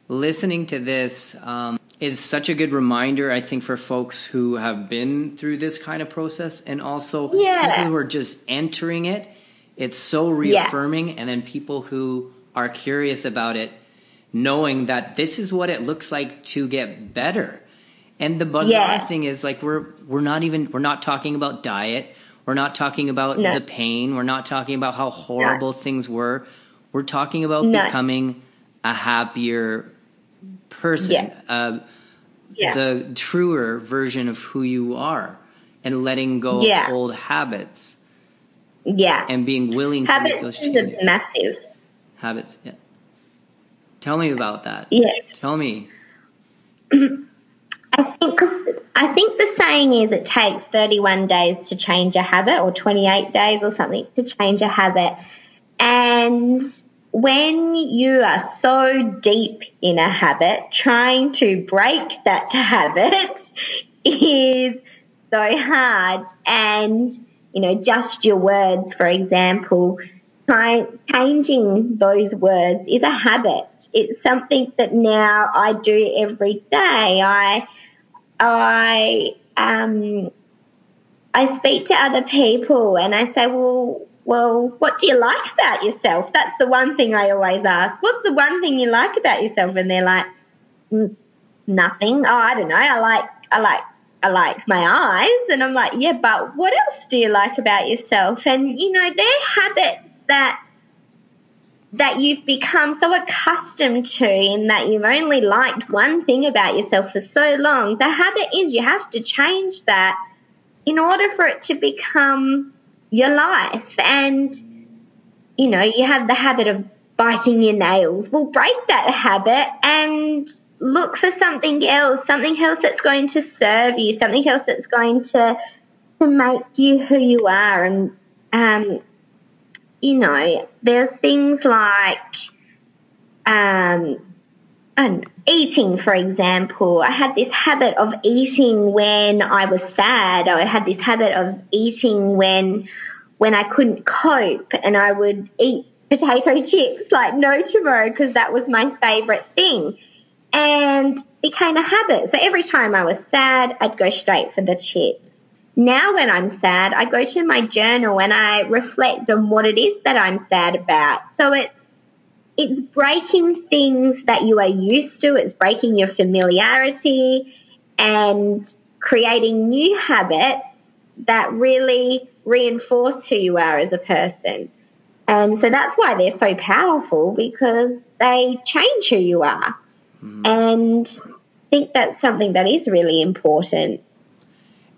Listening to this um, is such a good reminder. I think for folks who have been through this kind of process, and also yeah. people who are just entering it. It's so reaffirming, yeah. and then people who are curious about it, knowing that this is what it looks like to get better and the bizarre yeah. thing is like we're we're not even we're not talking about diet. We're not talking about no. the pain. We're not talking about how horrible no. things were. We're talking about no. becoming a happier person. Yeah. Uh, yeah. The truer version of who you are and letting go yeah. of old habits. Yeah. And being willing habits to make those changes. Is massive. Habits, yeah. Tell me about that. Yeah. Tell me. I think I think the saying is it takes 31 days to change a habit or 28 days or something to change a habit. And when you are so deep in a habit, trying to break that habit is so hard. And, you know, just your words, for example, changing those words is a habit. It's something that now I do every day. I I um, I speak to other people and I say, well, well, what do you like about yourself? That's the one thing I always ask. What's the one thing you like about yourself? And they're like, nothing. Oh, I don't know. I like, I like, I like my eyes. And I'm like, yeah, but what else do you like about yourself? And you know, they're habits that that you've become so accustomed to in that you've only liked one thing about yourself for so long, the habit is you have to change that in order for it to become your life. And, you know, you have the habit of biting your nails. Well, break that habit and look for something else, something else that's going to serve you, something else that's going to, to make you who you are. And, um, you know, there's things like um, and eating, for example. I had this habit of eating when I was sad. I had this habit of eating when when I couldn't cope, and I would eat potato chips like no tomorrow because that was my favorite thing, and became a habit. So every time I was sad, I'd go straight for the chips. Now, when I'm sad, I go to my journal and I reflect on what it is that I'm sad about. So it's it's breaking things that you are used to. It's breaking your familiarity and creating new habits that really reinforce who you are as a person. And so that's why they're so powerful because they change who you are. Mm. And I think that's something that is really important.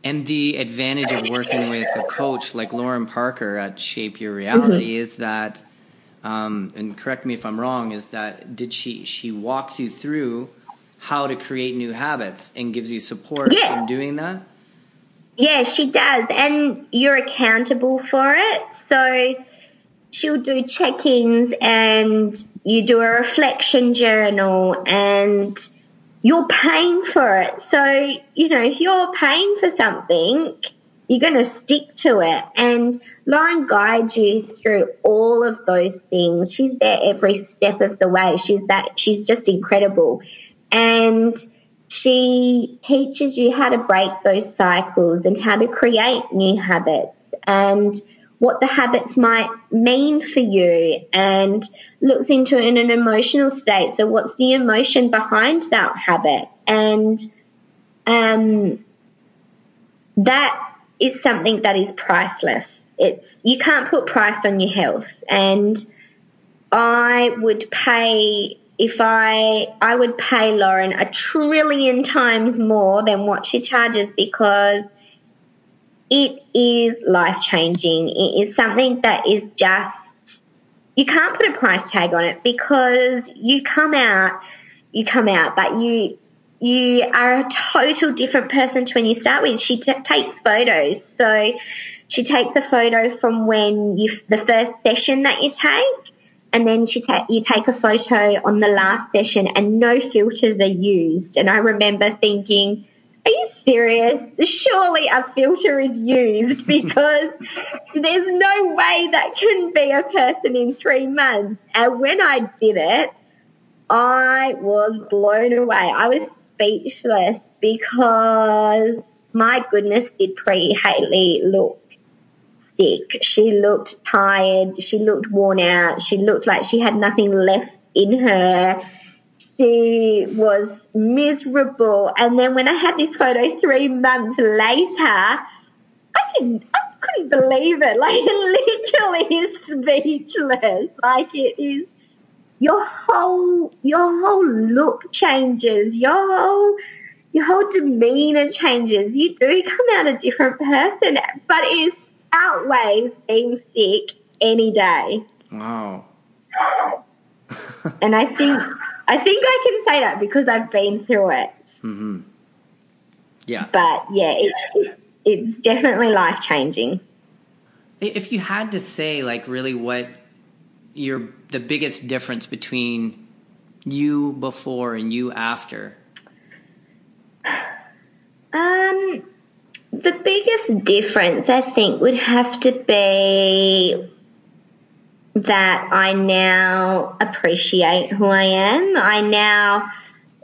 And the advantage of working with a coach like Lauren Parker at Shape Your Reality mm-hmm. is that, um, and correct me if I'm wrong, is that did she she walks you through how to create new habits and gives you support yeah. in doing that? Yeah, she does, and you're accountable for it. So she'll do check-ins, and you do a reflection journal, and you're paying for it. So, you know, if you're paying for something, you're going to stick to it. And Lauren guides you through all of those things. She's there every step of the way. She's that, she's just incredible. And she teaches you how to break those cycles and how to create new habits. And what the habits might mean for you and looks into it in an emotional state. So what's the emotion behind that habit? And um, that is something that is priceless. It's you can't put price on your health. And I would pay if I I would pay Lauren a trillion times more than what she charges because – it is life changing. It is something that is just, you can't put a price tag on it because you come out, you come out, but you, you are a total different person to when you start with. She t- takes photos. So she takes a photo from when you, the first session that you take, and then she ta- you take a photo on the last session and no filters are used. And I remember thinking, are you serious? Surely a filter is used because there's no way that can be a person in three months. And when I did it, I was blown away. I was speechless because my goodness, did pre Hayley look sick. She looked tired. She looked worn out. She looked like she had nothing left in her she was miserable. And then when I had this photo three months later, I didn't, I couldn't believe it. Like literally speechless. Like it is, your whole, your whole look changes. Your whole, your whole demeanor changes. You do come out a different person, but it outweighs being sick any day. Wow. and I think I think I can say that because I've been through it. Mm-hmm. Yeah. But yeah, it, it, it's definitely life changing. If you had to say, like, really, what your the biggest difference between you before and you after? Um, the biggest difference I think would have to be that I now appreciate who I am. I now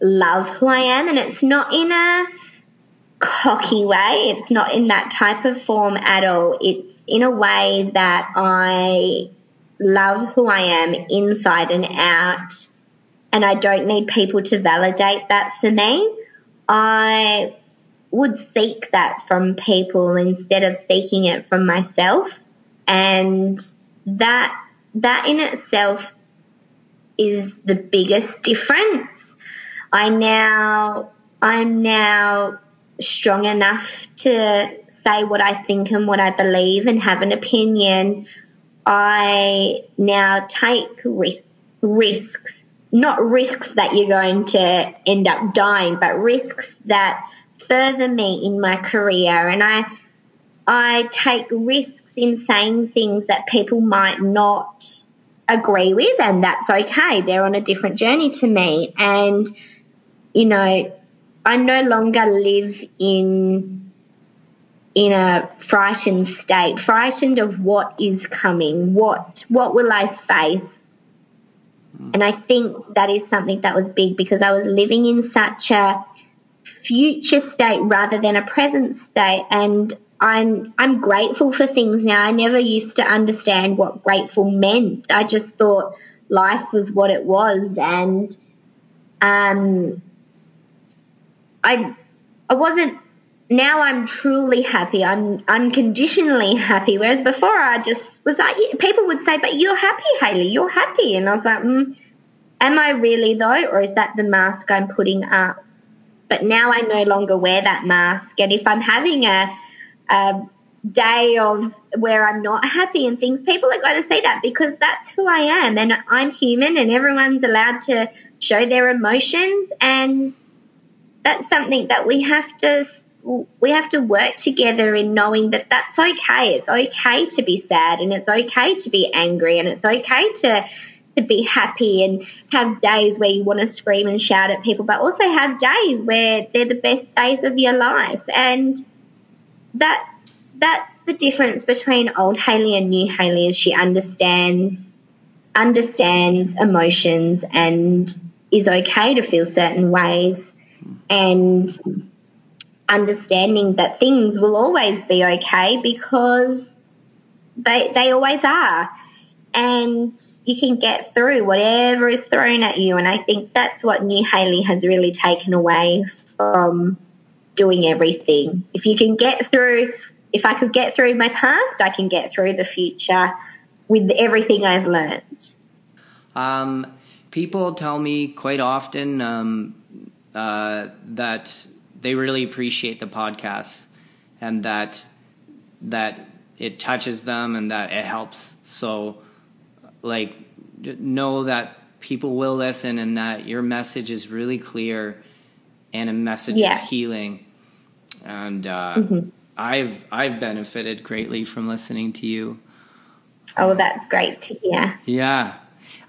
love who I am, and it's not in a cocky way, it's not in that type of form at all. It's in a way that I love who I am inside and out, and I don't need people to validate that for me. I would seek that from people instead of seeking it from myself. And that that in itself is the biggest difference. I now, I'm now strong enough to say what I think and what I believe and have an opinion. I now take risk, risks, not risks that you're going to end up dying, but risks that further me in my career. And I, I take risks in saying things that people might not agree with, and that's okay. They're on a different journey to me. And, you know, I no longer live in in a frightened state, frightened of what is coming, what what will I face? And I think that is something that was big because I was living in such a future state rather than a present state and I'm I'm grateful for things now. I never used to understand what grateful meant. I just thought life was what it was, and um, I I wasn't. Now I'm truly happy. I'm unconditionally happy. Whereas before, I just was like, people would say, "But you're happy, Haley. You're happy," and I was like, mm, "Am I really though, or is that the mask I'm putting up?" But now I no longer wear that mask, and if I'm having a a day of where I'm not happy and things, people are going to see that because that's who I am and I'm human and everyone's allowed to show their emotions and that's something that we have to we have to work together in knowing that that's okay. It's okay to be sad and it's okay to be angry and it's okay to to be happy and have days where you want to scream and shout at people, but also have days where they're the best days of your life. And that that's the difference between old Haley and new Haley is she understands understands emotions and is okay to feel certain ways and understanding that things will always be okay because they they always are and you can get through whatever is thrown at you and I think that's what new haley has really taken away from doing everything. If you can get through, if I could get through my past, I can get through the future with everything I've learned. Um, people tell me quite often um, uh, that they really appreciate the podcast and that that it touches them and that it helps. So, like, know that people will listen and that your message is really clear and a message yeah. of healing and uh, mm-hmm. I've I've benefited greatly from listening to you. Oh, that's great to hear. Yeah.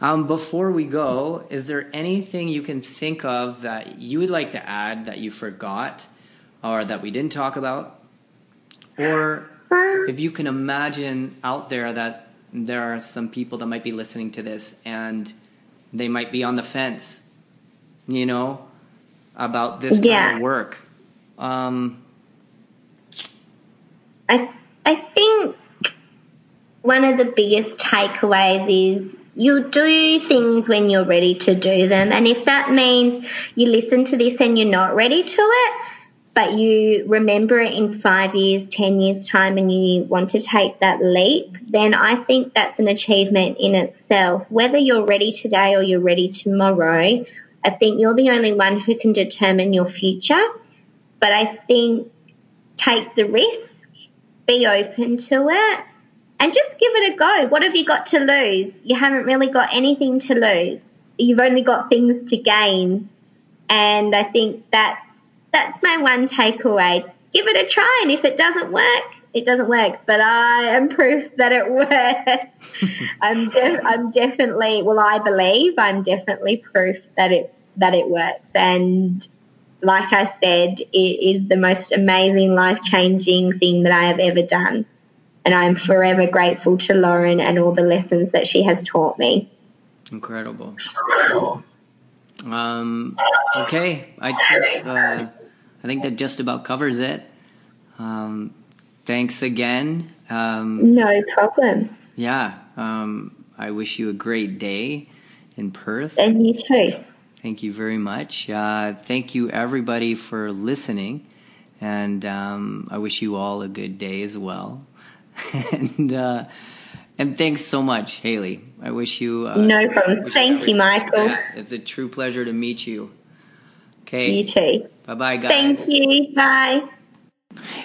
Um, before we go, is there anything you can think of that you would like to add that you forgot, or that we didn't talk about, or if you can imagine out there that there are some people that might be listening to this and they might be on the fence, you know, about this kind of work. Um, I I think one of the biggest takeaways is you do things when you're ready to do them, and if that means you listen to this and you're not ready to it, but you remember it in five years, ten years time, and you want to take that leap, then I think that's an achievement in itself. Whether you're ready today or you're ready tomorrow, I think you're the only one who can determine your future. But I think take the risk be open to it and just give it a go. What have you got to lose? You haven't really got anything to lose. You've only got things to gain. And I think that that's my one takeaway. Give it a try and if it doesn't work, it doesn't work. But I am proof that it works. I'm de- I'm definitely well I believe I'm definitely proof that it that it works and like I said, it is the most amazing, life changing thing that I have ever done. And I'm forever grateful to Lauren and all the lessons that she has taught me. incredible. Um, okay, I think uh, I think that just about covers it. Um, thanks again. Um, No problem. yeah, um, I wish you a great day in Perth. And you too. Thank you very much. Uh, thank you, everybody, for listening. And um, I wish you all a good day as well. and uh, and thanks so much, Haley. I wish you. Uh, No problem. Thank you, every- Michael. Yeah, it's a true pleasure to meet you. You Okay. too. Bye bye, guys. Thank you. Bye.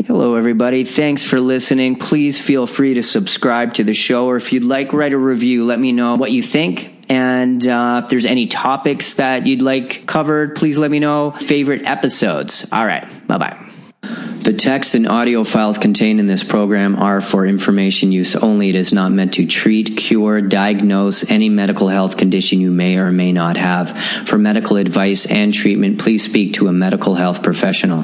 Hello, everybody. Thanks for listening. Please feel free to subscribe to the show, or if you'd like, write a review. Let me know what you think. And uh, if there's any topics that you'd like covered, please let me know. Favorite episodes. All right. Bye bye. The text and audio files contained in this program are for information use only. It is not meant to treat, cure, diagnose any medical health condition you may or may not have. For medical advice and treatment, please speak to a medical health professional.